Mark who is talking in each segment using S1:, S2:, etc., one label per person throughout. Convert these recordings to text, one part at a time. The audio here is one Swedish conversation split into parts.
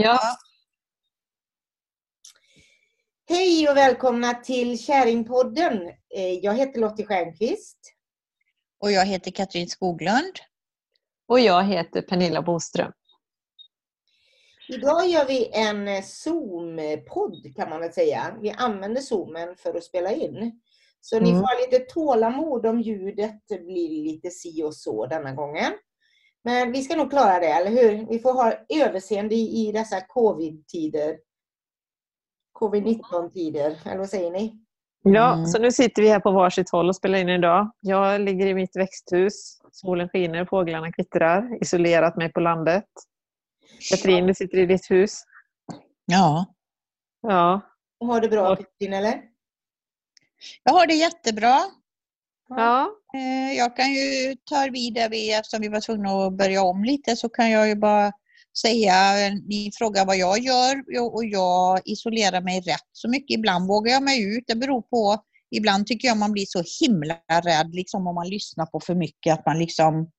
S1: Ja.
S2: Hej och välkomna till Käringpodden. Eh, Jag heter Lottie Stjernqvist.
S3: Och jag heter Katrin Skoglund.
S1: Och jag heter Pernilla Boström.
S2: Idag gör vi en Zoom-podd kan man väl säga. Vi använder Zoomen för att spela in. Så ni
S1: Mm.
S2: får ha lite tålamod om ljudet blir lite si och så denna gången. Men vi ska nog klara det, eller hur? Vi får ha överseende i, dessa covid-tider. Covid-19-tider, eller vad säger ni?
S1: Ja,
S3: Mm.
S1: så nu sitter vi här på varsitt håll och spelar in idag. Jag ligger i mitt växthus. Solen skiner, fåglarna kvittrar. Isolerat mig på landet. Katrin, du sitter i ditt hus.
S3: Ja,
S1: Ja.
S2: Har det bra
S1: Ja.
S2: Kristin, eller?
S3: jag har det jättebra.
S1: ja.
S3: Eh, jag kan ju ta vid där vi, eftersom vi var tvungna att börja om lite, så kan jag ju bara säga, eh, ni frågar vad jag gör och jag isolerar mig rätt så mycket. Ibland vågar jag mig ut, det beror på, ibland tycker jag man blir så himla rädd liksom om man lyssnar på för mycket att man liksom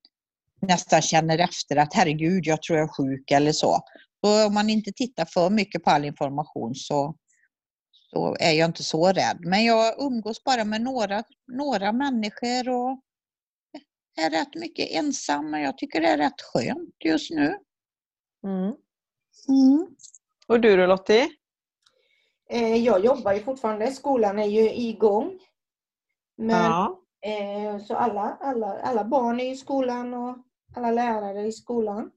S3: nästan känner efter att herregud, jag tror jag är sjuk eller så. Så om man inte tittar för mycket på all information så, så är jag inte så rädd. Men jag umgås bara med några, några människor och är rätt mycket ensam. Men jag tycker det är rätt skönt just nu.
S1: Mm.
S3: Mm.
S1: Och du då Lottie?
S2: Eh, Jag jobbar ju fortfarande. Skolan är ju igång. Men,
S1: Ja.
S2: eh, så alla, alla, alla barn är i skolan och alla lärare är i skolan.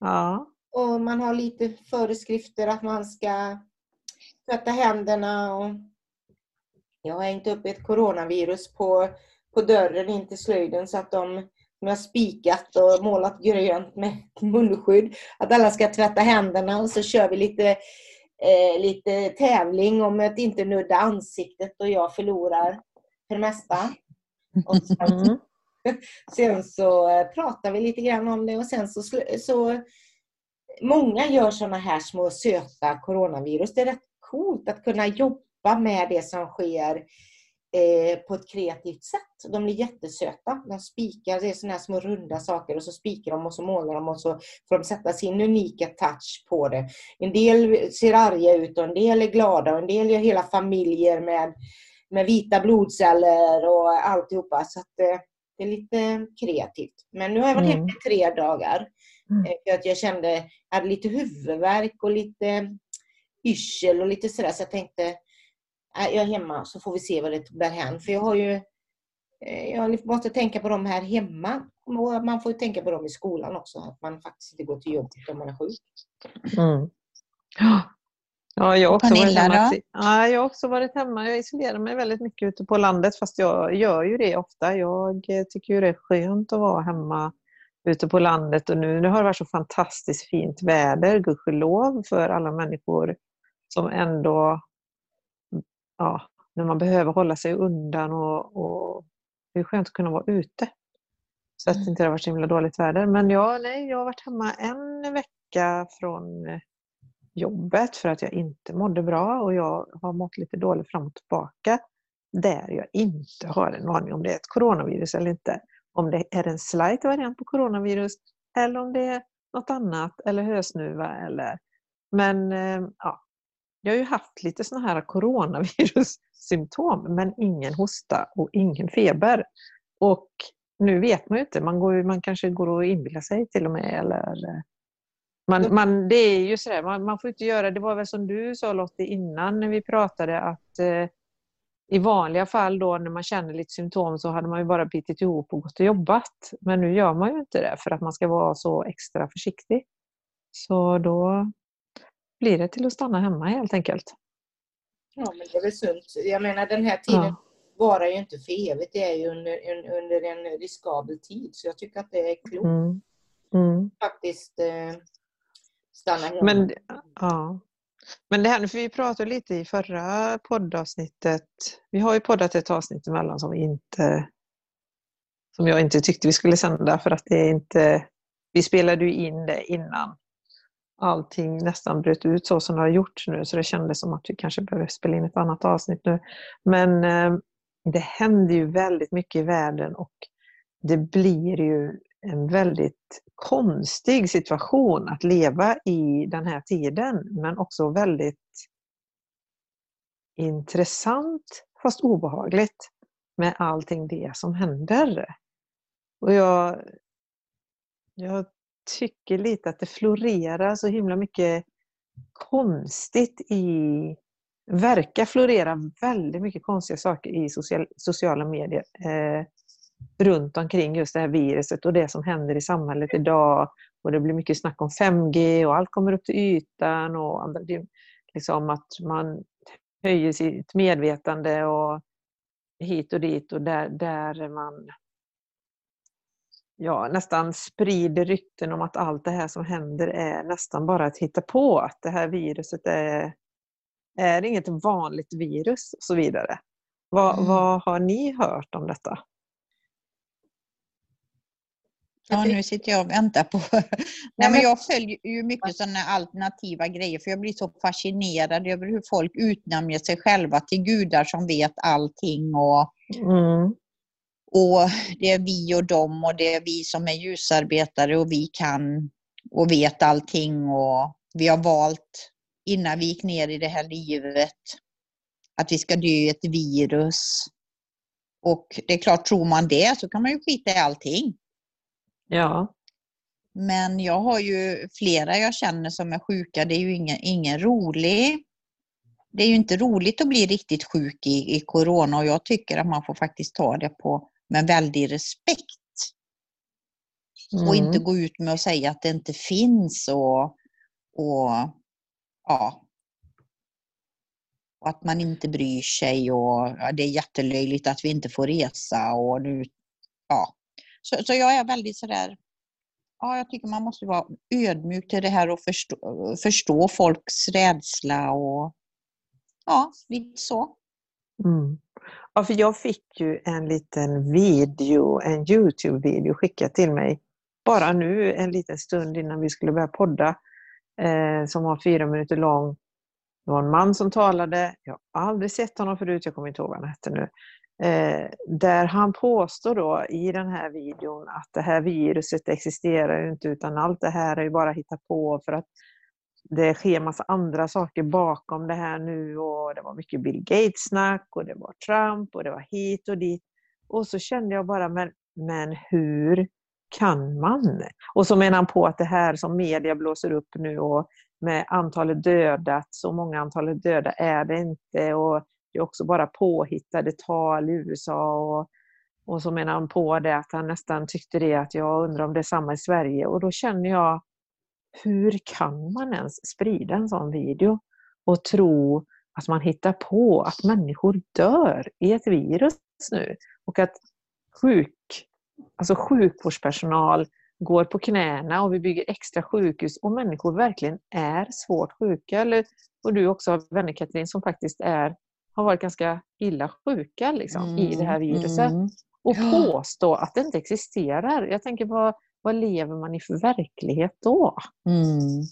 S1: ja.
S2: Och man har lite föreskrifter att man ska tvätta händerna. Och jag har hängt upp ett coronavirus på, på dörren in till slöjden så att de de har spikat och målat grönt med munskydd. Att alla ska tvätta händerna och så kör vi lite, eh, lite tävling om att inte nudda ansiktet och jag förlorar för det mesta. Och sen,
S1: Mm.
S2: sen så eh, pratar vi lite grann om det och sen så, så Många gör sådana här små söta coronavirus. Det är rätt coolt att kunna jobba med det som sker eh, på ett kreativt sätt. De blir jättesöta. De spikar, det är sådana här små runda saker och så spikar de och så målar de och så får de sätta sin unika touch på det. En del ser arga ut och en del är glada och en del gör hela familjer med, med vita blodceller och alltihopa. Så att, eh, det är lite kreativt. Men nu har jag varit
S1: Mm.
S2: hemma i tre dagar.
S1: Mm.
S2: Eh, För att jag kände, jag hade lite huvudvärk och lite yrsel och lite sådär. Så jag tänkte, äh, jag är hemma så får vi se vad det bär hän. För jag har ju, eh, jag måste tänka på dem här hemma. Och man får ju tänka på dem i skolan också. Att man faktiskt inte går till jobbet om man är sjuk.
S1: Mm. Ja. Ja, jag har också varit hemma.
S3: då?
S1: Ja, jag också varit hemma. Jag isolerar mig väldigt mycket ute på landet fast jag gör ju det ofta. Jag eh, tycker ju det är skönt att vara hemma ute på landet och nu, nu har det varit så fantastiskt fint väder, gudskelov, för alla människor som ändå, ja, när man behöver hålla sig undan och, och det är skönt att kunna vara ute. Så att det inte har varit så himla dåligt väder. Men jag, nej, jag har varit hemma en vecka från eh, jobbet för att jag inte mådde bra och jag har mått lite dåligt fram och tillbaka. Där jag inte har en aning om det är ett coronavirus eller inte. Om det är en slight variant på coronavirus eller om det är något annat eller hösnuva eller... Men eh, ja, jag har ju haft lite sådana här coronavirussymptom men ingen hosta och ingen feber. Och nu vet man ju inte, man, går, man kanske går och inbillar sig till och med eller eh, man, man, det är ju sådär, man, man får inte göra, det var väl som du sa Lottie innan när vi pratade att eh, i vanliga fall då när man känner lite symptom så hade man ju bara bitit ihop och gått och jobbat. Men nu gör man ju inte det för att man ska vara så extra försiktig. Så då blir det till att stanna hemma helt enkelt.
S2: Ja, men det är väl sunt. Jag menar den här tiden
S1: Ja.
S2: varar ju inte för evigt. Det är ju under en, under en riskabel tid. Så jag tycker att det är klokt
S1: Mm. Mm.
S2: faktiskt eh, stanna hemma.
S1: Men, ja. Men det här nu, för vi pratade lite i förra poddavsnittet. Vi har ju poddat ett avsnitt emellan som vi inte som jag inte tyckte vi skulle sända för att det är inte vi spelade ju in det innan allting nästan bröt ut så som det har gjort nu så det kändes som att vi kanske behöver spela in ett annat avsnitt nu. Men eh, det händer ju väldigt mycket i världen och det blir ju en väldigt konstig situation att leva i den här tiden, men också väldigt intressant fast obehagligt med allting det som händer. Och jag, jag tycker lite att det florerar så himla mycket konstigt i verkar florera väldigt mycket konstiga saker i social, sociala medier eh, runt omkring just det här viruset och det som händer i samhället idag. Och Det blir mycket snack om 5G och allt kommer upp till ytan och andra, liksom att man höjer sitt medvetande och hit och dit och där, där man ja, nästan sprider rykten om att allt det här som händer är nästan bara att hitta på. Att det här viruset är, är inget vanligt virus och så vidare. Vad, mm. vad har ni hört om detta?
S3: Ja, nu sitter jag och väntar på... Nej, men jag följer ju mycket sådana alternativa grejer för jag blir så fascinerad över hur folk utnämner sig själva till gudar som vet allting och, mm. Och det är vi och dem och det är vi som är ljusarbetare och vi kan och vet allting och vi har valt innan vi gick ner i det här livet att vi ska dö i ett virus. Och det är klart, tror man det så kan man ju skita i allting.
S1: Ja.
S3: Men jag har ju flera jag känner som är sjuka. Det är ju ingen, ingen rolig... Det är ju inte roligt att bli riktigt sjuk i, i corona och jag tycker att man får faktiskt ta det på med väldig respekt. Mm. Och inte gå ut med att säga att det inte finns och, och ja, och att man inte bryr sig och ja, det är jättelöjligt att vi inte får resa och nu, ja. Så, så jag är väldigt sådär, ja jag tycker man måste vara ödmjuk till det här och förstå, förstå folks rädsla och ja, lite så.
S1: Mm. Ja, för jag fick ju en liten video, en Youtube-video skickad till mig bara nu en liten stund innan vi skulle börja podda eh, som var fyra minuter lång. Det var en man som talade, jag har aldrig sett honom förut, jag kommer inte ihåg vad han hette nu. Eh, där han påstår då i den här videon att det här viruset existerar inte utan allt det här är ju bara hitta på för att det sker massa andra saker bakom det här nu och det var mycket Bill Gates-snack och det var Trump och det var hit och dit. Och så kände jag bara, men, men hur kan man? Och så menar han på att det här som media blåser upp nu och med antalet döda, så många antalet döda är det inte och det är också bara påhittade tal i USA och, och så menar han på det att han nästan tyckte det att jag undrar om det är samma i Sverige och då känner jag hur kan man ens sprida en sån video och tro att man hittar på att människor dör i ett virus nu och att sjuk, alltså sjukvårdspersonal går på knäna och vi bygger extra sjukhus och människor verkligen är svårt sjuka. Eller, och du också har vänner Katrin som faktiskt är, har varit ganska illa sjuka liksom, mm, i det här mm, viruset. Mm. Och påstå att det inte existerar. Jag tänker vad, vad lever man i för verklighet då? Mm.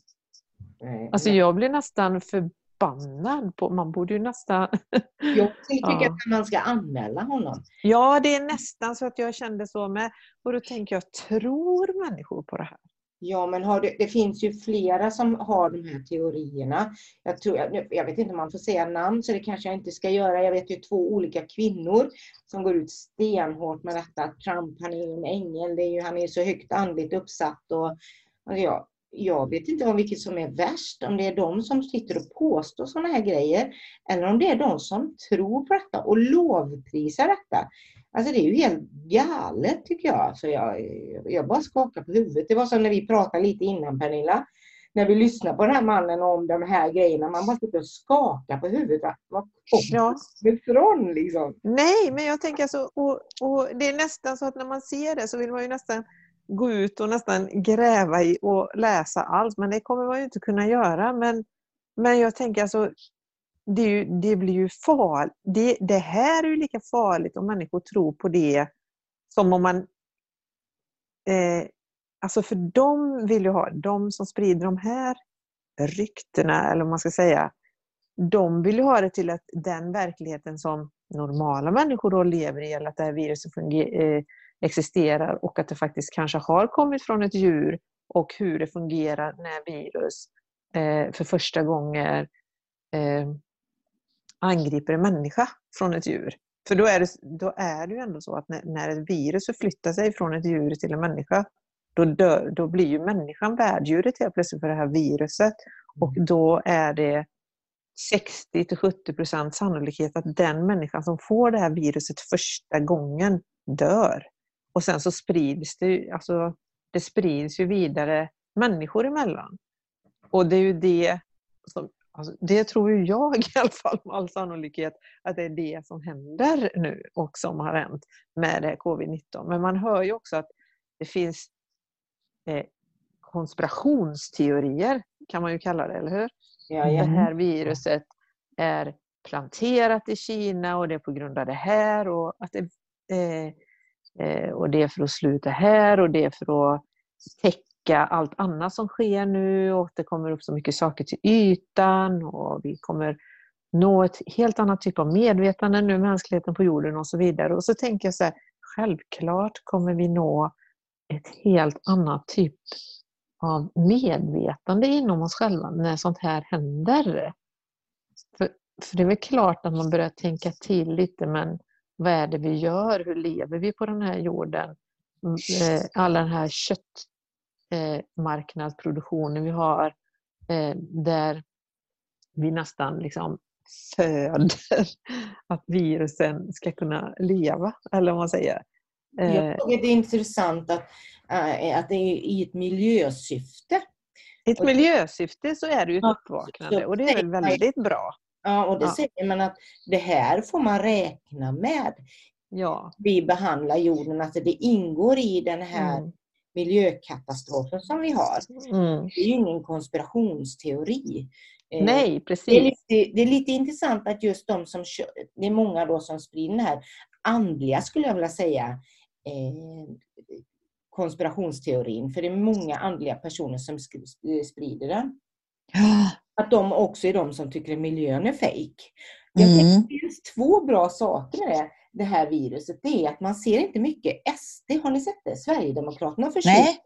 S1: Alltså jag blir nästan förbannad på, man borde ju nästan...
S2: jag tycker ja. att man ska anmäla honom.
S1: Ja, det är nästan så att jag kände så med. Och då tänker jag, tror människor på det här?
S2: Ja, men har det, det finns ju flera som har de här teorierna. Jag, tror, jag, jag vet inte om man får säga namn, så det kanske jag inte ska göra. Jag vet ju två olika kvinnor som går ut stenhårt med detta. Trump, han är ju en ängel, det är ju, han är så högt andligt uppsatt. Och, alltså jag, jag vet inte om vilket som är värst, om det är de som sitter och påstår sådana här grejer, eller om det är de som tror på detta och lovprisar detta. Alltså det är ju helt galet tycker jag. Så jag, jag bara skakar på huvudet. Det var som när vi pratade lite innan Pernilla. När vi lyssnade på den här mannen om de här grejerna. Man bara sitter och skakar på huvudet. Var kommer det ifrån liksom?
S1: Nej, men jag tänker alltså, och, och det är nästan så att när man ser det så vill man ju nästan gå ut och nästan gräva i och läsa allt. Men det kommer man ju inte kunna göra. Men, men jag tänker alltså, det, ju, det blir ju farligt. Det, det, här är ju lika farligt om människor tror på det som om man... Eh, alltså för de vill ju ha, de som sprider de här ryktena, eller vad man ska säga, de vill ju ha det till att den verkligheten som normala människor då lever i, eller att det här viruset funger, eh, existerar och att det faktiskt kanske har kommit från ett djur och hur det fungerar när virus eh, för första gången eh, angriper en människa från ett djur. För då är det, då är det ju ändå så att när, när ett virus förflyttar sig från ett djur till en människa, då, dö, då blir ju människan värddjuret helt plötsligt för det här viruset. Och mm. då är det 60-70% sannolikhet att den människan som får det här viruset första gången dör. Och sen så sprids det, alltså, det sprids ju vidare människor emellan. Och det är ju det som, alltså, det tror ju jag i alla fall med all sannolikhet, att det är det som händer nu och som har hänt med det här covid-19. Men man hör ju också att det finns eh, konspirationsteorier, kan man ju kalla det, eller hur? Ja, ja. Det här viruset är planterat i Kina och det är på grund av det här och, att det, eh, eh, och det är för att sluta här och det är för att täcka allt annat som sker nu och det kommer upp så mycket saker till ytan och vi kommer nå ett helt annat typ av medvetande nu, mänskligheten på jorden och så vidare. Och så tänker jag så här, självklart kommer vi nå ett helt annat typ av medvetande inom oss själva när sånt här händer. För, för det är väl klart att man börjar tänka till lite, men vad är det vi gör? Hur lever vi på den här jorden? Mm, eh, all den här köttmarknadsproduktionen eh, vi har, eh, där vi nästan liksom föder att virusen ska kunna leva, eller vad man säger.
S2: Jag tycker det är intressant att Eh, att det är i ett miljösyfte.
S1: I ett miljösyfte så är det ju ett uppvaknande och det är väl väldigt bra.
S2: Ja, och det ja. säger man att det här får man räkna med.
S1: Ja.
S2: Vi behandlar jorden, att det ingår i den här mm. Miljökatastrofen som vi har. Mm. Det är ju ingen konspirationsteori.
S1: Eh, Nej, precis.
S2: Det är, lite, det är lite intressant att just de som, det är många då som sprider den här andliga, skulle jag vilja säga, eh, konspirationsteorin, för det är många andliga personer som sprider den. Ja. Att de också är de som tycker att miljön är fejk. Jag mm. det finns två bra saker med det, det här viruset. Det är att man ser inte mycket SD, har ni sett det? Sverigedemokraterna försvinner.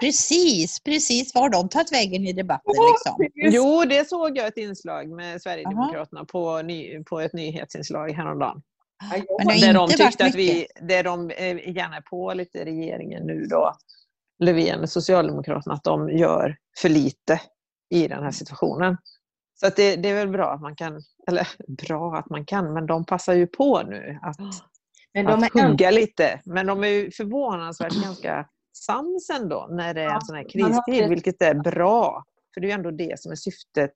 S3: Precis, precis. Var har de tagit vägen i debatten? Liksom?
S1: Jo, det såg jag ett inslag med Sverigedemokraterna på, ny, på ett nyhetsinslag häromdagen. Men det där de tyckte att vi, där de eh, gärna är på lite regeringen nu då, Löfven, Socialdemokraterna, att de gör för lite i den här situationen. Så att det, det, är väl bra att man kan, eller bra att man kan, men de passar ju på nu att, men de att hugga en... lite. Men de är ju förvånansvärt ganska sams ändå när det är en sån här kristid, vilket är bra. För det är ju ändå det som är syftet.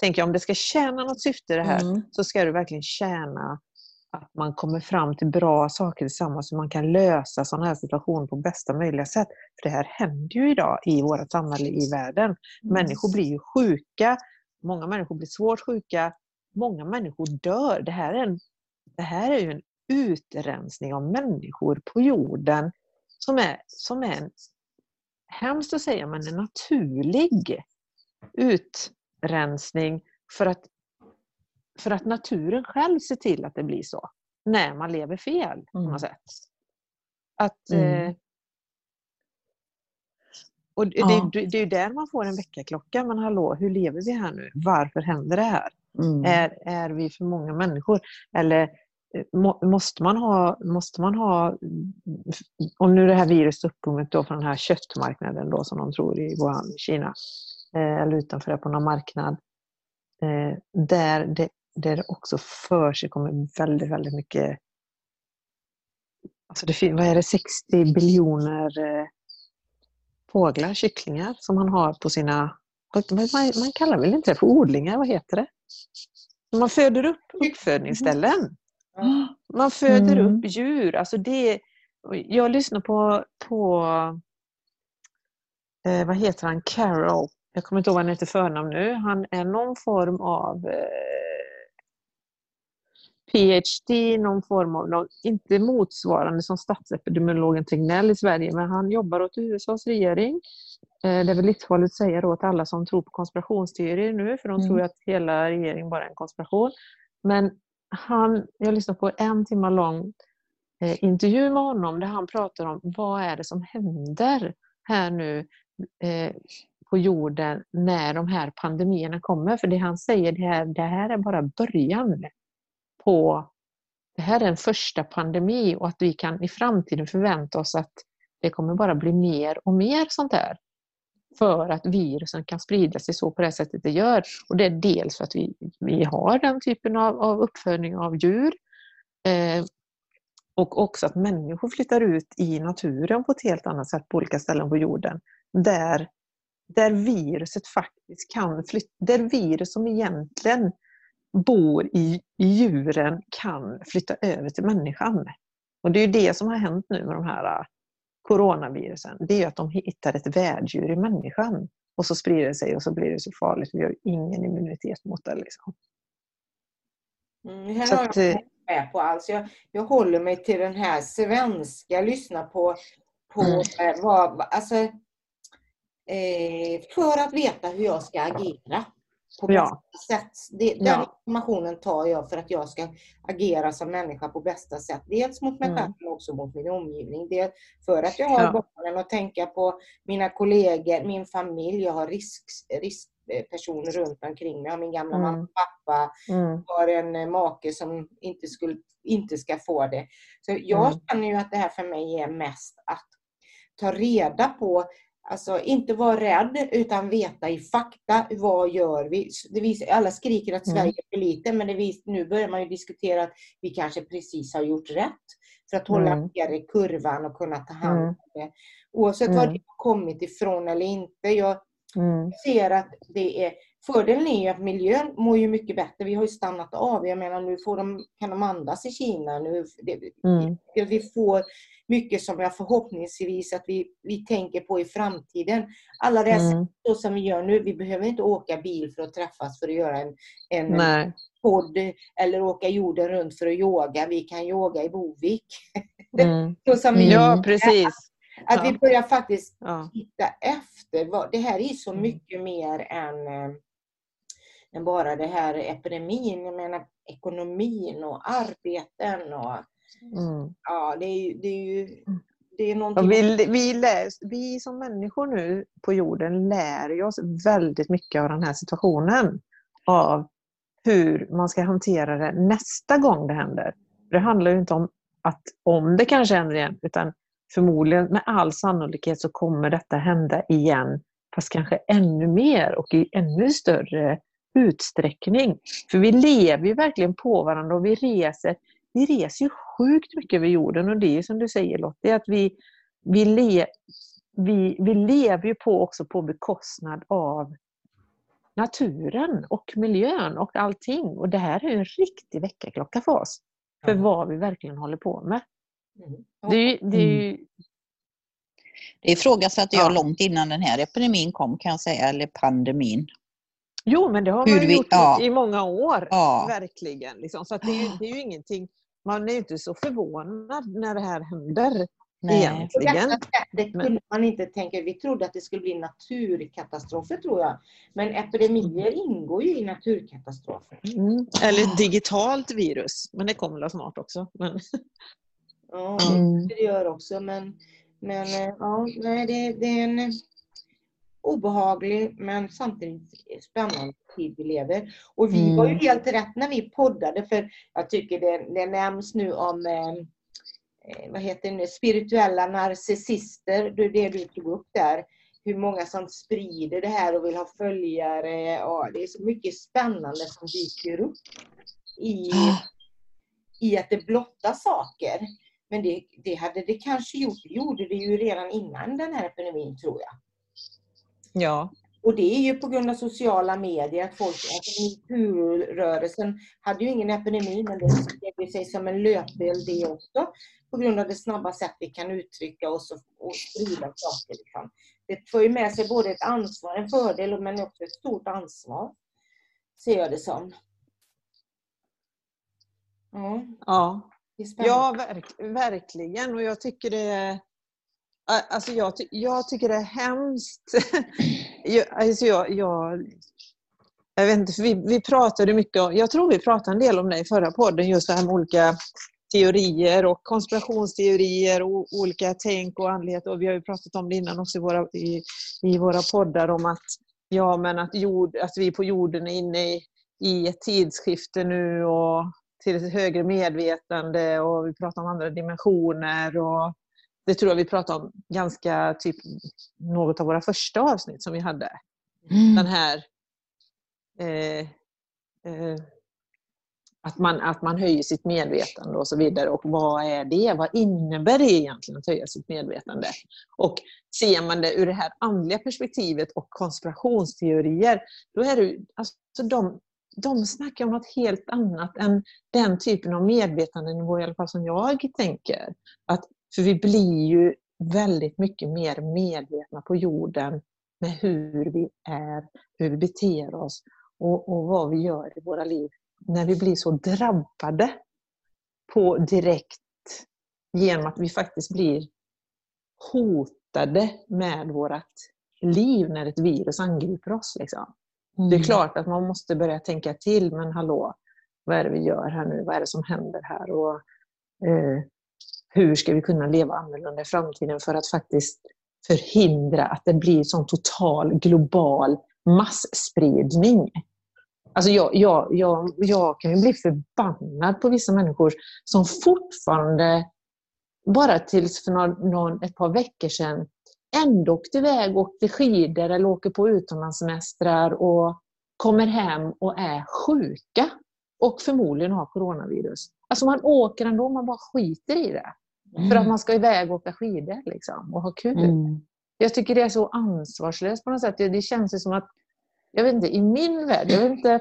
S1: Tänker jag, om det ska tjäna något syfte det här, mm. så ska det verkligen tjäna att man kommer fram till bra saker tillsammans så man kan lösa sådana här situationer på bästa möjliga sätt. För det här händer ju idag i vårt samhälle, i världen. Mm. Människor blir ju sjuka, många människor blir svårt sjuka, många människor dör. Det här är, en, det här är ju en utrensning av människor på jorden som är, som är en, hemskt att säga, men en naturlig utrensning för att för att naturen själv ser till att det blir så. När man lever fel på något mm. sätt. Att, mm. eh, och det, ja. det, det är där man får en väckarklocka. Men hallå, hur lever vi här nu? Varför händer det här? Mm. Är, är vi för många människor? Eller eh, må, måste man ha, måste man ha om nu det här viruset uppkommit då från den här köttmarknaden då som de tror i Wuhan, Kina, eh, eller utanför det på någon marknad, eh, där det där det också för sig kommer väldigt, väldigt mycket Alltså det, vad är det, 60 biljoner eh, fåglar, kycklingar som man har på sina, man, man kallar väl inte det för odlingar, vad heter det? Man föder upp uppfödningsställen. Man föder mm. upp djur. Alltså det, jag lyssnar på, på eh, vad heter han, Carol, jag kommer inte ihåg vad han heter förnamn nu. Han är någon form av eh, PhD, någon form av, inte motsvarande som statsepidemiologen Tegnell i Sverige, men han jobbar åt USAs regering. Eh, det är väl livsfarligt att säga då till alla som tror på konspirationsteorier nu, för de mm. tror att hela regeringen bara är en konspiration. Men han, jag lyssnade på en timme lång eh, intervju med honom där han pratar om vad är det som händer här nu eh, på jorden när de här pandemierna kommer. För det han säger, det här, det här är bara början på det här är en första pandemi och att vi kan i framtiden förvänta oss att det kommer bara bli mer och mer sånt här. För att virusen kan sprida sig så på det sättet det gör. Och det är dels för att vi, vi har den typen av, av uppfödning av djur. Eh, och också att människor flyttar ut i naturen på ett helt annat sätt på olika ställen på jorden. Där, där viruset faktiskt kan flytta, där virus som egentligen bor i, djuren kan flytta över till människan. Och det är det som har hänt nu med de här äh, coronavirusen. Det är att de hittar ett värddjur i människan och så sprider det sig och så blir det så farligt. Vi har ingen immunitet mot det. Liksom.
S2: Mm, här har jag inte äh, med på alls. Jag, jag håller mig till den här svenska, lyssna på, på mm. Äh, vad, alltså, eh, för att veta hur jag ska agera på ja. bästa sätt. Det, den ja. informationen tar jag för att jag ska agera som människa på bästa sätt. Dels mot mig mm. själv men också mot min omgivning. Det för att jag har ja. barnen att tänka på mina kollegor, min familj. Jag har risk, riskpersoner runt omkring mig. Jag har min gamla mm. mamma och pappa. Mm. har en eh, make som inte, skulle, inte ska få det. Så jag mm. känner ju att det här för mig är mest att ta reda på Alltså inte vara rädd utan veta i fakta vad gör vi. Det visar, alla skriker att mm. Sverige är för lite men det vis, nu börjar man ju diskutera att vi kanske precis har gjort rätt för att hålla mm. ner kurvan och kunna ta hand mm. om det. Oavsett mm. var det har kommit ifrån eller inte. Jag mm. ser att det är Fördelen är ju att miljön mår ju mycket bättre. Vi har ju stannat av. Jag menar nu får de, kan de andas i Kina. Nu, det, mm. Vi får mycket som jag förhoppningsvis att vi, vi tänker på i framtiden. Alla dessa mm. som vi gör nu, vi behöver inte åka bil för att träffas för att göra en, en podd eller åka jorden runt för att yoga. Vi kan yoga i Bovik.
S1: Mm. ja, precis.
S2: Att, ja. vi börjar faktiskt ja. titta efter. Vad, det här är så mm. mycket mer än, äh, än bara det här epidemin. Jag menar ekonomin och arbeten och Mm. Ja, det är, det är ju det är någonting...
S1: vi, vi, läs, vi som människor nu på jorden lär oss väldigt mycket av den här situationen. Av hur man ska hantera det nästa gång det händer. Det handlar ju inte om att om det kanske händer igen, utan förmodligen med all sannolikhet så kommer detta hända igen, fast kanske ännu mer och i ännu större utsträckning. För vi lever ju verkligen på varandra och vi reser vi reser ju sjukt mycket över jorden och det är som du säger Lottie, att vi, vi, le, vi, vi lever ju på också på bekostnad av naturen och miljön och allting. Och det här är en riktig väckarklocka för oss. För mm. vad vi verkligen håller på med. Mm. Det, det, mm.
S3: det ifrågasatte jag ja. långt innan den här epidemin kom kan jag säga, eller pandemin.
S1: Jo, men det har Hur man vi, gjort ja. i många år. Ja. Verkligen. Liksom. Så det, är, det är ju ingenting man är inte så förvånad när det här händer. Nej. Egentligen.
S2: Det kunde man inte tänka. Vi trodde att det skulle bli naturkatastrofer tror jag. Men epidemier ingår ju i naturkatastrofer.
S1: Mm. Eller ett digitalt virus. Men det kommer väl snart också. Men...
S2: Ja, det, det gör också. Men, men ja, nej, det, det är en obehaglig men samtidigt spännande tid vi lever. Och vi mm. var ju helt rätt när vi poddade för jag tycker det, det nämns nu om eh, eh vad heter det spirituella narcissister, det, det du tog upp där. Hur många som sprider det här och vill ha följare. Ja, det är så mycket spännande som dyker upp i, i att det blottar saker. Men det, det hade det kanske gjort, det gjorde det ju redan innan den här epidemin tror jag.
S1: Ja.
S2: Och det är ju på grund av sociala medier att folk, alltså metoo-rörelsen hade ju ingen epidemi men det spred sig som en löpeld det också. På grund av det snabba sätt vi kan uttrycka oss och, och sprida saker. Liksom. Det får ju med sig både ett ansvar, en fördel men också ett stort ansvar. Ser jag det som.
S1: Mm. Ja, ja verk, verkligen och jag tycker det Alltså jag, jag tycker det är hemskt. jag, alltså jag, jag, jag vet inte, för vi, vi pratade mycket om, jag tror vi pratade en del om det i förra podden, just det här med olika teorier och konspirationsteorier och olika tänk och andlighet. Och vi har ju pratat om det innan också i våra, i, i våra poddar om att, ja, men att, jord, att vi på jorden är inne i, i ett tidsskifte nu och till ett högre medvetande och vi pratar om andra dimensioner. Och det tror jag vi pratade om ganska, typ något av våra första avsnitt som vi hade. Mm. Den här eh, eh, att man, att man höjer sitt medvetande och så vidare. Och vad är det? Vad innebär det egentligen att höja sitt medvetande? Och ser man det ur det här andliga perspektivet och konspirationsteorier, då är det alltså de, de snackar om något helt annat än den typen av medvetandenivå, i alla fall som jag tänker. Att, för vi blir ju väldigt mycket mer medvetna på jorden med hur vi är, hur vi beter oss och, och vad vi gör i våra liv när vi blir så drabbade på direkt genom att vi faktiskt blir hotade med vårt liv när ett virus angriper oss. Liksom. Mm. Det är mm. klart att man måste börja tänka till, men hallå, vad är det vi gör här nu? Vad är det som händer här? Och, eh, hur ska vi kunna leva annorlunda i framtiden för att faktiskt förhindra att det blir sån total global massspridning? Alltså jag, jag, jag, jag kan ju bli förbannad på vissa människor som fortfarande, bara tills för någon, någon, ett par veckor sedan, ändå åkte iväg och åkte skidor eller åker på utomlandssemestrar och kommer hem och är sjuka och förmodligen har coronavirus. Alltså man åker ändå, man bara skiter i det. Mm. För att man ska iväg och åka skidor liksom, och ha kul. Mm. Jag tycker det är så ansvarslöst på något sätt. Det känns som att jag vet inte, i min värld, jag vet inte,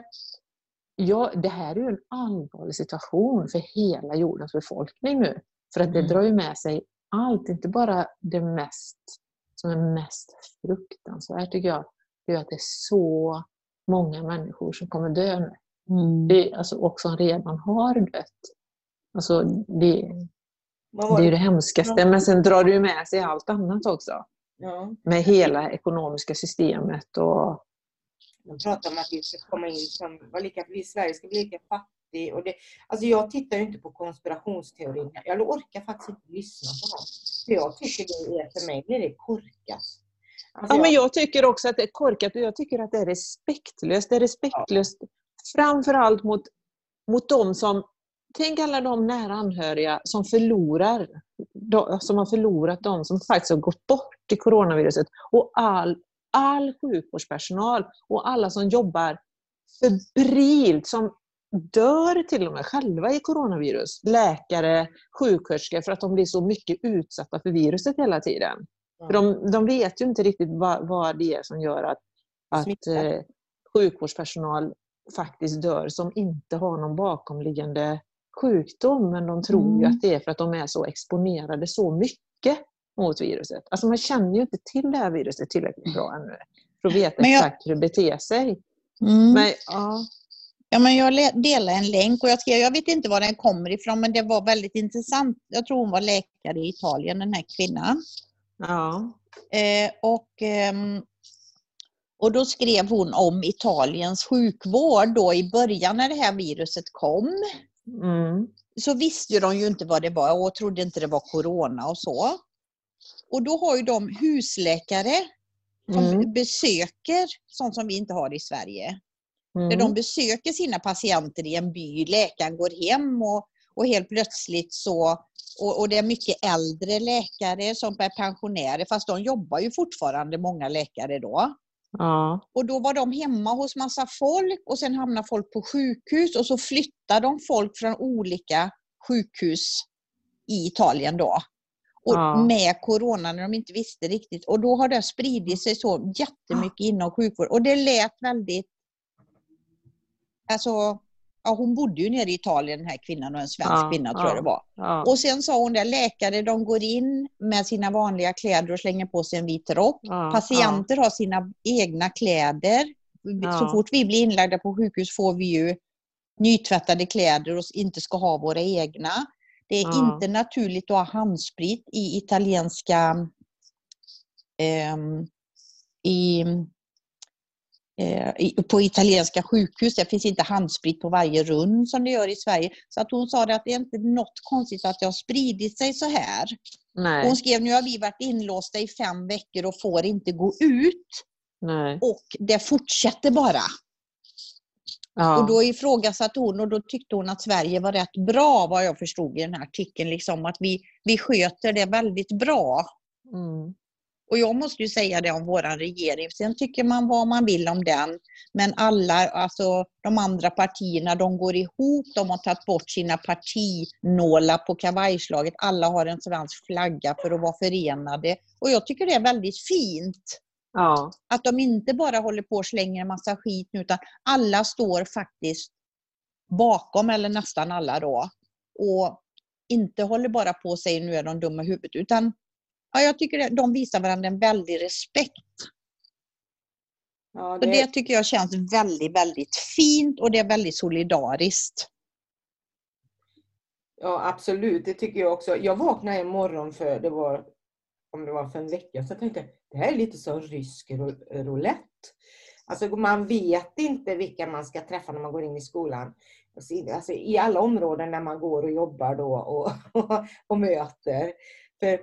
S1: ja, det här är ju en allvarlig situation för hela jordens befolkning nu. För att det mm. drar ju med sig allt, inte bara det mest som är mest fruktansvärt tycker jag, det är att det är så många människor som kommer dö nu. Mm. Det, alltså, och som redan har dött. Alltså, det, det är ju det hemskaste, men sen drar ju med sig allt annat också. Ja. Med hela ekonomiska systemet och
S2: de pratar om att vi ska komma in som, var lika, vi, Sverige ska bli lika fattig. Och det, alltså jag tittar ju inte på konspirationsteorin. Jag orkar faktiskt inte lyssna på dem. För jag tycker det är, för mig blir det korkat.
S1: Alltså ja, men jag tycker också att det är korkat och jag tycker att det är respektlöst. Det är respektlöst ja. framförallt mot, mot de som Tänk alla de nära anhöriga som förlorar, som har förlorat de som faktiskt har gått bort i coronaviruset och all all sjukvårdspersonal och alla som jobbar febrilt, som dör till och med själva i coronavirus. Läkare, sjuksköterskor, för att de blir så mycket utsatta för viruset hela tiden. Mm. För de, de vet ju inte riktigt vad, vad det är som gör att, att eh, sjukvårdspersonal faktiskt dör som inte har någon bakomliggande sjukdom. Men de tror mm. ju att det är för att de är så exponerade så mycket mot viruset. Alltså man känner ju inte till det här viruset tillräckligt bra ännu för att veta jag... exakt hur det beter sig. Mm. Men, ja.
S3: Ja, men jag delade en länk och jag skrev, jag vet inte var den kommer ifrån, men det var väldigt intressant. Jag tror hon var läkare i Italien, den här kvinnan.
S1: Ja.
S3: Eh, och, eh, och då skrev hon om Italiens sjukvård då i början när det här viruset kom.
S1: Mm.
S3: Så visste de ju inte vad det var och trodde inte det var corona och så. Och då har ju de husläkare som mm. besöker sånt som vi inte har i Sverige. Mm. Där de besöker sina patienter i en by, läkaren går hem och, och helt plötsligt så och, och, det är mycket äldre läkare som är pensionärer, fast de jobbar ju fortfarande många läkare då.
S1: Ja.
S3: Och då var de hemma hos massa folk och sen hamnar folk på sjukhus och så flyttar de folk från olika sjukhus i Italien då. Och ja. med corona när de inte visste riktigt. Och då har det spridit sig så jättemycket inom sjukvården. Och det lät väldigt... Alltså, ja, hon bodde ju nere i Italien den här kvinnan och en svensk ja, kvinna tror jag det var. Och sen sa hon det, läkare de går in med sina vanliga kläder och slänger på sig en vit rock. Patienter har sina egna kläder. Så fort vi blir inlagda på sjukhus får vi ju nytvättade kläder och inte ska ha våra egna. Det är ja. inte naturligt att ha handsprit i italienska eh, i på italienska sjukhus. Det finns inte handsprit på varje rum som det gör i Sverige. Så att hon sa att det är inte något konstigt att det har spridit sig så här.
S1: Nej.
S3: Hon skrev nu har vi varit inlåsta i fem veckor och får inte gå ut.
S1: Nej.
S3: Och det fortsätter bara.
S1: Ja.
S3: Och då ifrågasatte hon och då tyckte hon att Sverige var rätt bra vad jag förstod i den här artikeln. Liksom, att vi, vi sköter det väldigt bra.
S1: Mm.
S3: Och jag måste ju säga det om vår regering. Sen tycker man vad man vill om den. Men alla, alltså de andra partierna, de går ihop. De har tagit bort sina partinålar på kavajslaget. Alla har en svensk flagga för att vara förenade. Och jag tycker det är väldigt fint.
S1: Ja.
S3: Att de inte bara håller på och slänger en massa skit nu, utan alla står faktiskt bakom, eller nästan alla då. Och inte håller bara på och säger nu är de dumma i huvudet, utan ja, jag tycker det, de visar varandra en väldig respekt.
S2: Ja,
S3: Och det tycker jag känns väldigt, väldigt fint och det är väldigt solidariskt.
S2: Ja, absolut. Det tycker jag också. Jag vaknade en morgon för, det var, om det var för en vecka så jag tänkte det här är lite som rysk rou- roulette. Alltså man vet inte vilka man ska träffa när man går in i skolan. Alltså, alltså, I alla områden där man går och jobbar då och, och, och möter. För,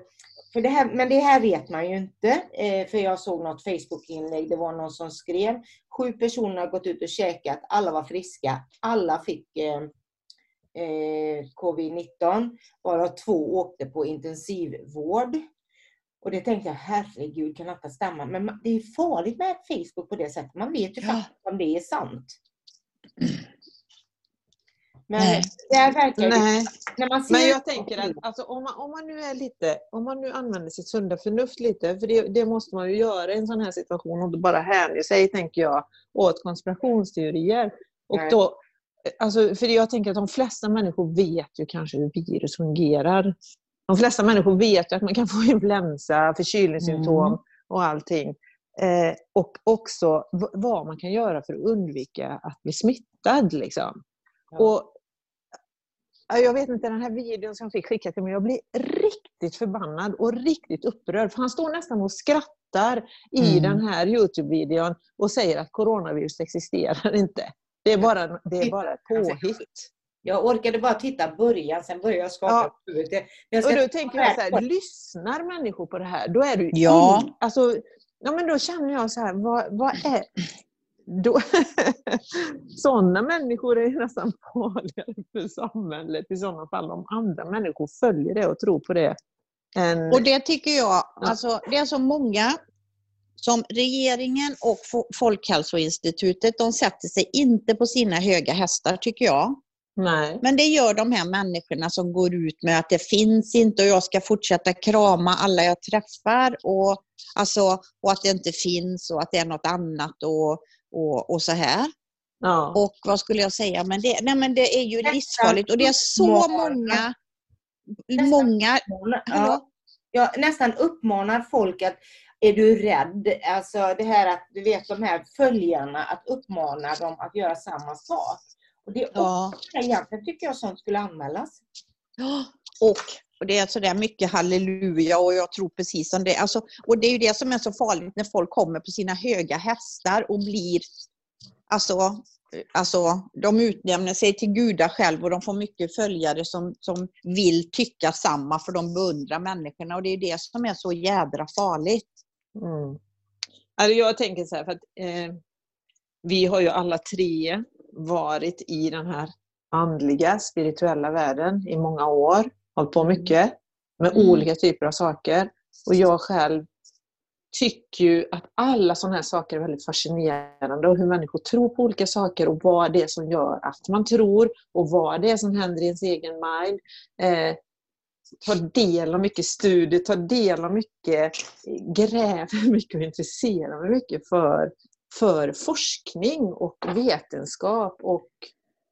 S2: för det här, men det här vet man ju inte. Eh, för jag såg något Facebook-inlägg. Det var någon som skrev sju personer har gått ut och käkat. Alla var friska. Alla fick eh, eh, covid-19. Varav två åkte på intensivvård. Och det tänkte jag, herregud kan detta stämma? Men det är farligt med Facebook på det sättet. Man vet ju
S3: Ja.
S2: faktiskt om det är sant. Men
S3: Nej.
S2: det verkar ju-
S1: Nej.
S2: när man ser
S1: Men jag tänker att alltså, om, man, om man nu är lite, om man nu använder sitt sunda förnuft lite, för det, det måste man ju göra i en sån här situation och då bara hänger sig, tänker jag, åt konspirationsteorier. Och
S2: Nej.
S1: då, alltså, för jag tänker att de flesta människor vet ju kanske hur virus fungerar. De flesta människor vet ju att man kan få influensa, förkylningssymptom
S3: Mm.
S1: och allting. Eh, och också vad man kan göra för att undvika att bli smittad. Liksom.
S2: Ja.
S1: Och Jag vet inte, den här videon som jag fick skickat till mig, jag blir riktigt förbannad och riktigt upprörd. För han står nästan och skrattar i
S3: Mm.
S1: den här Youtube-videon och säger att coronavirus existerar inte. Det är bara, det är bara påhitt.
S2: Jag orkade bara titta början, sen började jag skaka
S1: Ja.
S2: på huvudet.
S1: Och då tänker jag så här, lyssnar människor på det här, då är du
S3: Ja.
S1: ill- alltså, ja men då känner jag så här, vad, vad är... Då, sådana människor är nästan farligare för samhället i sådana fall, om andra människor följer det och tror på det. Än,
S3: Och det tycker jag, alltså det är så många som regeringen och Fo- Folkhälsoinstitutet, de sätter sig inte på sina höga hästar tycker jag.
S1: nej.
S3: Men det gör de här människorna som går ut med att det finns inte och jag ska fortsätta krama alla jag träffar och, alltså, och att det inte finns och att det är något annat och, och, och så här.
S1: Ja.
S3: Och vad skulle jag säga, men det, nej, men det är ju livsfarligt och det är så många,
S2: Nästan
S3: många,
S2: ja, jag nästan uppmanar folk att är du rädd? Alltså det här att du vet de här följarna, att uppmana dem att göra samma sak. Och det är
S3: ja.
S2: också, egentligen tycker jag sånt skulle anmälas.
S3: Och, och det är alltså sådär mycket halleluja och jag tror precis som det. Alltså, och det är ju det som är så farligt när folk kommer på sina höga hästar och blir Alltså, alltså de utnämner sig till gudar själv och de får mycket följare som, som vill tycka samma för de beundrar människorna och det är det som är så jädra farligt.
S1: Mm. Alltså jag tänker så här, för att eh, vi har ju alla tre varit i den här andliga, spirituella världen i många år. Hållit på mycket med
S3: Mm.
S1: olika typer av saker. Och jag själv tycker ju att alla sådana här saker är väldigt fascinerande och hur människor tror på olika saker och vad det är som gör att man tror och vad det är som händer i ens egen mind. Eh, ta del av mycket studier, ta del av mycket, gräver mycket och intresserar mig mycket för, för forskning och vetenskap och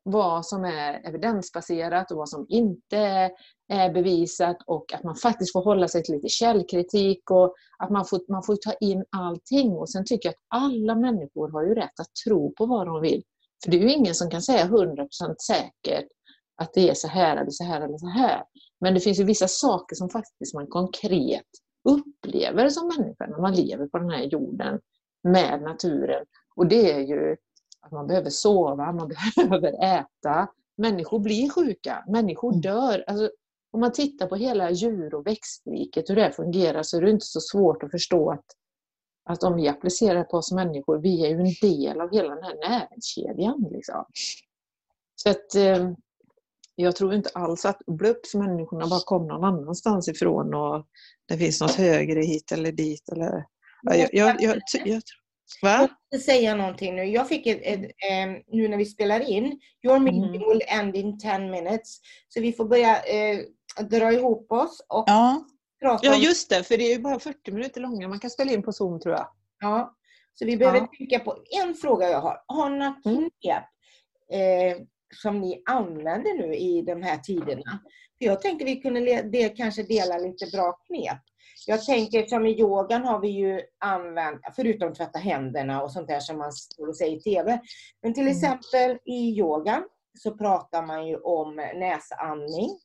S1: vad som är evidensbaserat och vad som inte är bevisat och att man faktiskt får hålla sig till lite källkritik och att man får, man får ta in allting. Och sen tycker jag att alla människor har ju rätt att tro på vad de vill. För det är ju ingen som kan säga 100% säkert att det är så här eller så här eller så här. Men det finns ju vissa saker som faktiskt man konkret upplever som människa när man lever på den här jorden med naturen Och det är ju att man behöver sova, man behöver äta. Människor blir sjuka, människor
S3: Mm.
S1: dör. Alltså, om man tittar på hela djur och växtriket, hur det fungerar, så är det inte så svårt att förstå att, att om vi applicerar på oss människor, vi är ju en del av hela den här näringskedjan. Liksom. Så att eh, jag tror inte alls att blups människorna bara kom någon annanstans ifrån och det finns något högre hit eller dit. Eller, ja, jag, jag, jag, jag,
S2: Jag
S1: va?
S2: måste säga någonting nu. Jag fick ett, ett, eh, nu när vi spelar in, your meeting
S1: Mm.
S2: will end in 10 minutes. Så vi får börja eh, dra ihop oss och
S3: Ja,
S2: prata
S1: Ja just det, för det är ju bara 40 minuter långa. Man kan spela in på Zoom tror jag.
S2: Ja. Så vi behöver
S1: Ja.
S2: tänka på en fråga jag har. Har ni några
S1: Mm.
S2: knep eh, som ni använder nu i de här tiderna? För jag tänkte vi kunde det, kanske dela lite bra knep. Jag tänker som i yogan har vi ju använt, förutom tvätta händerna och sånt där som man står och säger i TV. Men till
S1: Mm.
S2: exempel i yogan så pratar man ju om näsandning.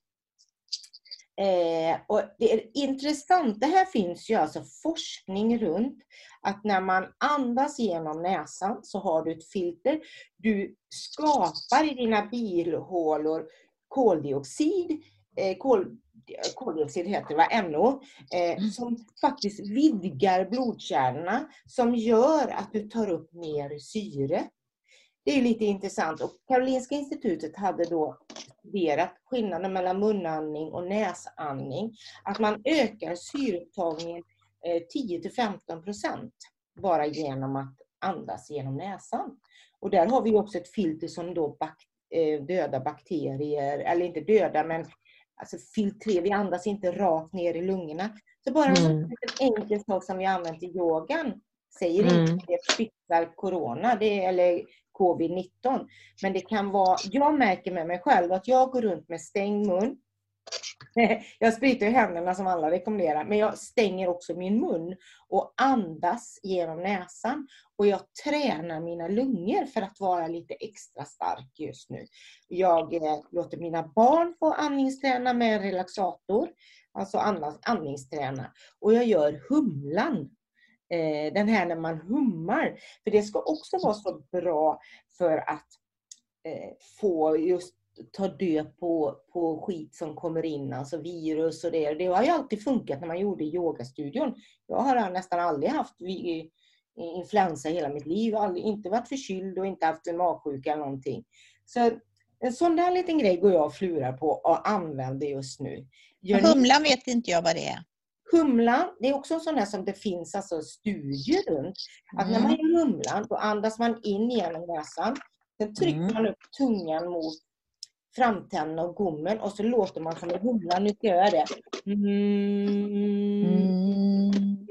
S2: Eh, och det är intressant, det här finns ju alltså forskning runt att när man andas genom näsan så har du ett filter. Du skapar i dina bilhålor koldioxid, eh, kol, koldioxid heter det, va? NO, eh, som faktiskt vidgar blodkärlen som gör att du tar upp mer syre. Det är lite intressant. Och Karolinska institutet hade då studerat skillnaden mellan munandning och näsandning. Att man ökar syreupptagningen eh, 10-15 procent bara genom att andas genom näsan. Och där har vi också ett filter som då bak eh, dödar bakterier, eller inte döda men alltså filtrerar, vi andas inte rakt ner i lungorna. Så bara en
S1: Mm.
S2: liten enkel sak som vi använt i yogan säger
S1: Mm.
S2: inte att det fixar corona det, eller covid-19. Men det kan vara, jag märker med mig själv att jag går runt med stängd mun. Jag spritar ju händerna som alla rekommenderar, men jag stänger också min mun och andas genom näsan. Och jag tränar mina lungor för att vara lite extra stark just nu. Jag eh, låter mina barn få andningsträna med en relaxator, alltså andas, andningsträna. Och jag gör humlan eh, den här när man hummar. För det ska också vara så bra för att eh, få just ta död på, på skit som kommer in, alltså virus och det. Det har ju alltid funkat när man gjorde yogastudion. Jag har nästan aldrig haft influensa hela mitt liv, aldrig, inte varit förkyld och inte haft en magsjuka eller någonting. Så en sån där liten grej går jag och flurar på och använder just nu. Gör
S3: humlan vet inte jag vad det är.
S2: Humlan, det är också en sån där som det finns alltså studier runt. Att när man gör humlan, då andas man in genom näsan. Sen trycker
S3: Mm.
S2: man upp tungan mot framtänderna och gommen och så låter man som en humla. Nu ska jag göra det. Mm.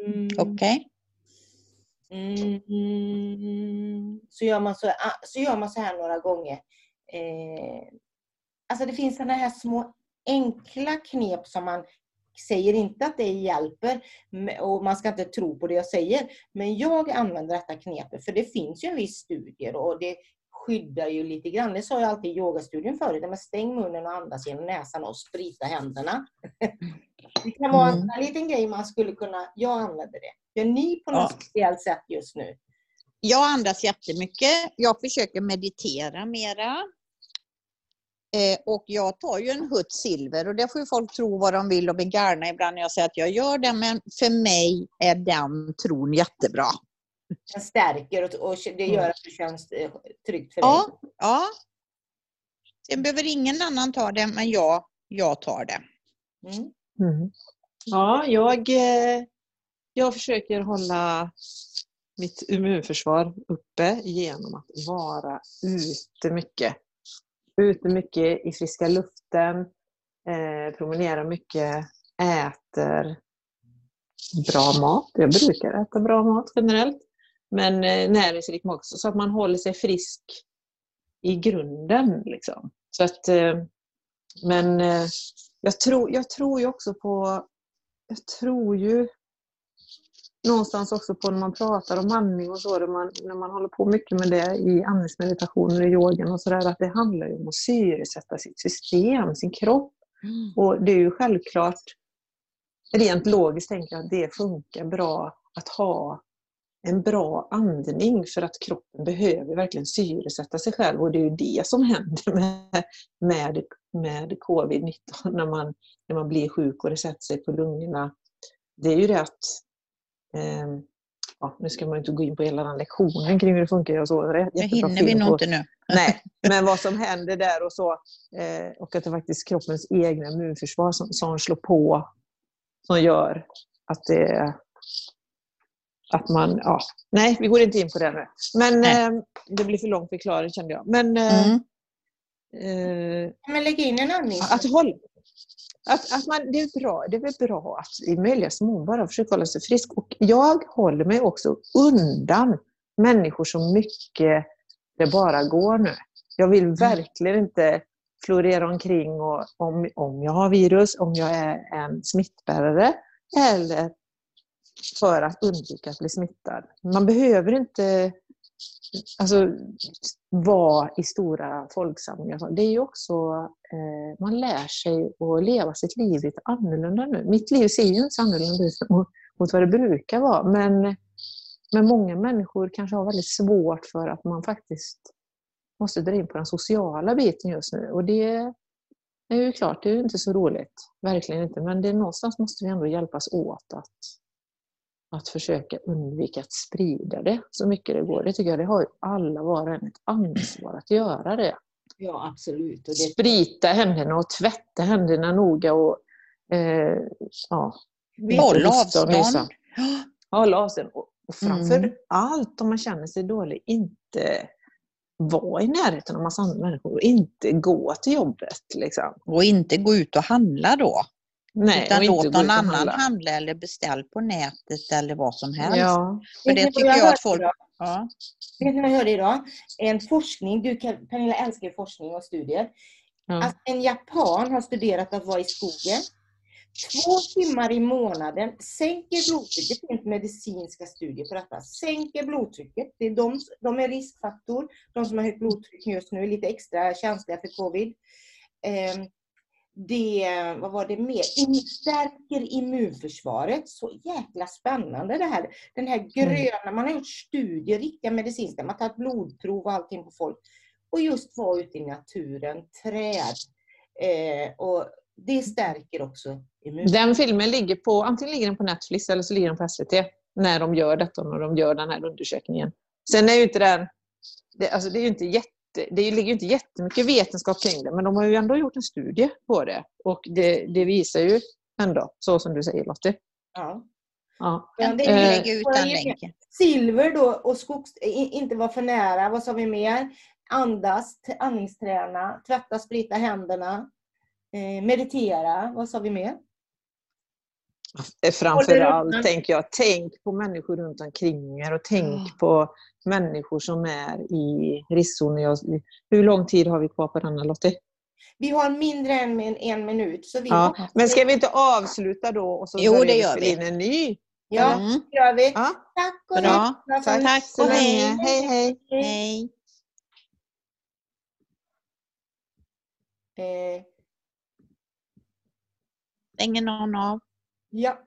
S3: Mm. Okej.
S2: Mm. Så, gör man så, ah, så gör man så här några gånger. Eh, alltså det finns sådana här små enkla knep som man säger inte att det hjälper och man ska inte tro på det jag säger. Men jag använder detta knepet för det finns ju en viss studier och det skyddar ju lite grann. Det sa jag alltid i yogastudion förut. Men stäng munnen och andas genom näsan och sprita händerna. Det kan vara en
S3: Mm.
S2: här liten grej man skulle kunna... Jag använder det. Gör ni på något
S3: Ja.
S2: speciellt sätt just nu?
S3: Jag andas jättemycket. Jag försöker meditera mera. Eh, och jag tar ju en hutt silver och det får ju folk tro vad de vill och bli galna ibland när jag säger att jag gör det. Men för mig är den tron jättebra.
S2: Den stärker och, och det gör att det känns eh, tryggt för
S3: Ja,
S2: dig.
S3: ja. Sen behöver ingen annan ta det, men jag, jag tar det.
S2: Mm.
S1: Mm. Ja, jag, eh, jag försöker hålla mitt immunförsvar uppe genom att vara ute mycket. Ute mycket i friska luften, eh, promenerar mycket, äter bra mat. Jag brukar äta bra mat generellt. Men eh, näringsrik mat också, så att man håller sig frisk i grunden. Liksom. Så att, eh, men eh, jag tror, jag tror ju också på, jag tror ju någonstans också på när man pratar om andning och så, när man, när man håller på mycket med det i andningsmeditationer och yogan och sådär, att det handlar ju om att syresätta sitt system, sin kropp. Och det är ju självklart, rent logiskt tänker jag att det funkar bra att ha en bra andning för att kroppen behöver verkligen syresätta sig själv och det är ju det som händer med, med, med covid-19 när man, när man blir sjuk och det sätter sig på lungorna. Det är ju det att eh, ja, nu ska man inte gå in på hela den lektionen kring hur det funkar och så. Det,
S3: hinner vi nog inte nu.
S1: Nej, men vad som händer där och så. Eh, och att det faktiskt kroppens egna immunförsvar som, som slår på, som gör att det att man, ja, nej vi går inte in på det nu. Men eh, det blir för lång förklaring kände jag. Men, eh, mm.
S2: eh, Men lägg in en andning.
S1: Att hålla, att, att man, det, är bra, det är väl bra att i möjligaste mån bara försöka hålla sig frisk. Och jag håller mig också undan människor så mycket det bara går nu. Jag vill mm. verkligen inte florera omkring och, om, om jag har virus, om jag är en smittbärare eller för att undvika att bli smittad. Man behöver inte alltså, vara i stora folksamlingar. Det är ju också, eh, man lär sig att leva sitt liv lite annorlunda nu. Mitt liv ser ju inte så annorlunda ut mot vad det brukar vara, men, men många människor kanske har väldigt svårt för att man faktiskt måste dra in på den sociala biten just nu. Och det är ju klart, det är ju inte så roligt. Verkligen inte. Men det, någonstans måste vi ändå hjälpas åt att att försöka undvika att sprida det så mycket det går. Det tycker jag, det har ju alla var och en ett ansvar att göra det.
S2: Ja, absolut. Det...
S1: Sprita händerna och tvätta händerna noga och eh, ja.
S3: Håll avstånd.
S1: Håll avstånd. Och, och framför mm. allt om man känner sig dålig, inte vara i närheten av massa andra människor och inte gå till jobbet. Liksom.
S3: Och inte gå ut och handla då.
S1: Nej,
S3: Utan låt någon annan handla. handla. eller beställ på nätet eller vad som helst.
S1: Ja.
S3: För det tycker jag att folk...
S2: Ja. Vet ni vad jag hörde idag? En forskning, du Pernilla älskar forskning och studier. Ja. Att en japan har studerat att vara i skogen. Två timmar i månaden sänker blodtrycket. Det finns medicinska studier på detta. Sänker blodtrycket. Det är de, de är riskfaktor. De som har högt blodtryck just nu är lite extra känsliga för covid. Eh, det, vad var det mer? Stärker immunförsvaret. Så jäkla spännande det här. Den här mm. gröna, man har gjort studier, riktiga medicinska, man har tagit blodprov och allting på folk. Och just vara ute i naturen, träd. Eh, och det stärker också immunförsvaret.
S1: Den filmen ligger på, antingen ligger den på Netflix eller så ligger den på SVT. När de gör detta, när de gör den här undersökningen. Sen är ju inte den, det, alltså det är ju inte jätte det ligger inte jättemycket vetenskap kring det, men de har ju ändå gjort en studie på det. Och det, det visar ju ändå, så som du säger Lottie.
S2: Ja.
S1: Ja.
S3: ja det lägger ut den länken.
S2: Silver då och skogs, inte vara för nära. Vad sa vi mer? Andas, andningsträna, tvätta, sprita händerna, eh, meditera. Vad sa vi mer?
S1: Framförallt tänker jag, tänk på människor runt omkring er och tänk mm. på människor som är i riskzonen. Hur lång tid har vi kvar på denna Lottie?
S2: Vi har mindre än en minut. Så vi
S1: ja. Men ska vi inte avsluta då och så
S3: jo, det gör vi.
S1: in en ny?
S2: Ja, mm. det gör vi.
S1: Ja.
S2: Tack och
S1: Bra. Tack, Tack så länge. Hej, hej.
S3: hej.
S2: Eh.
S3: Stänger någon av?
S2: Ja.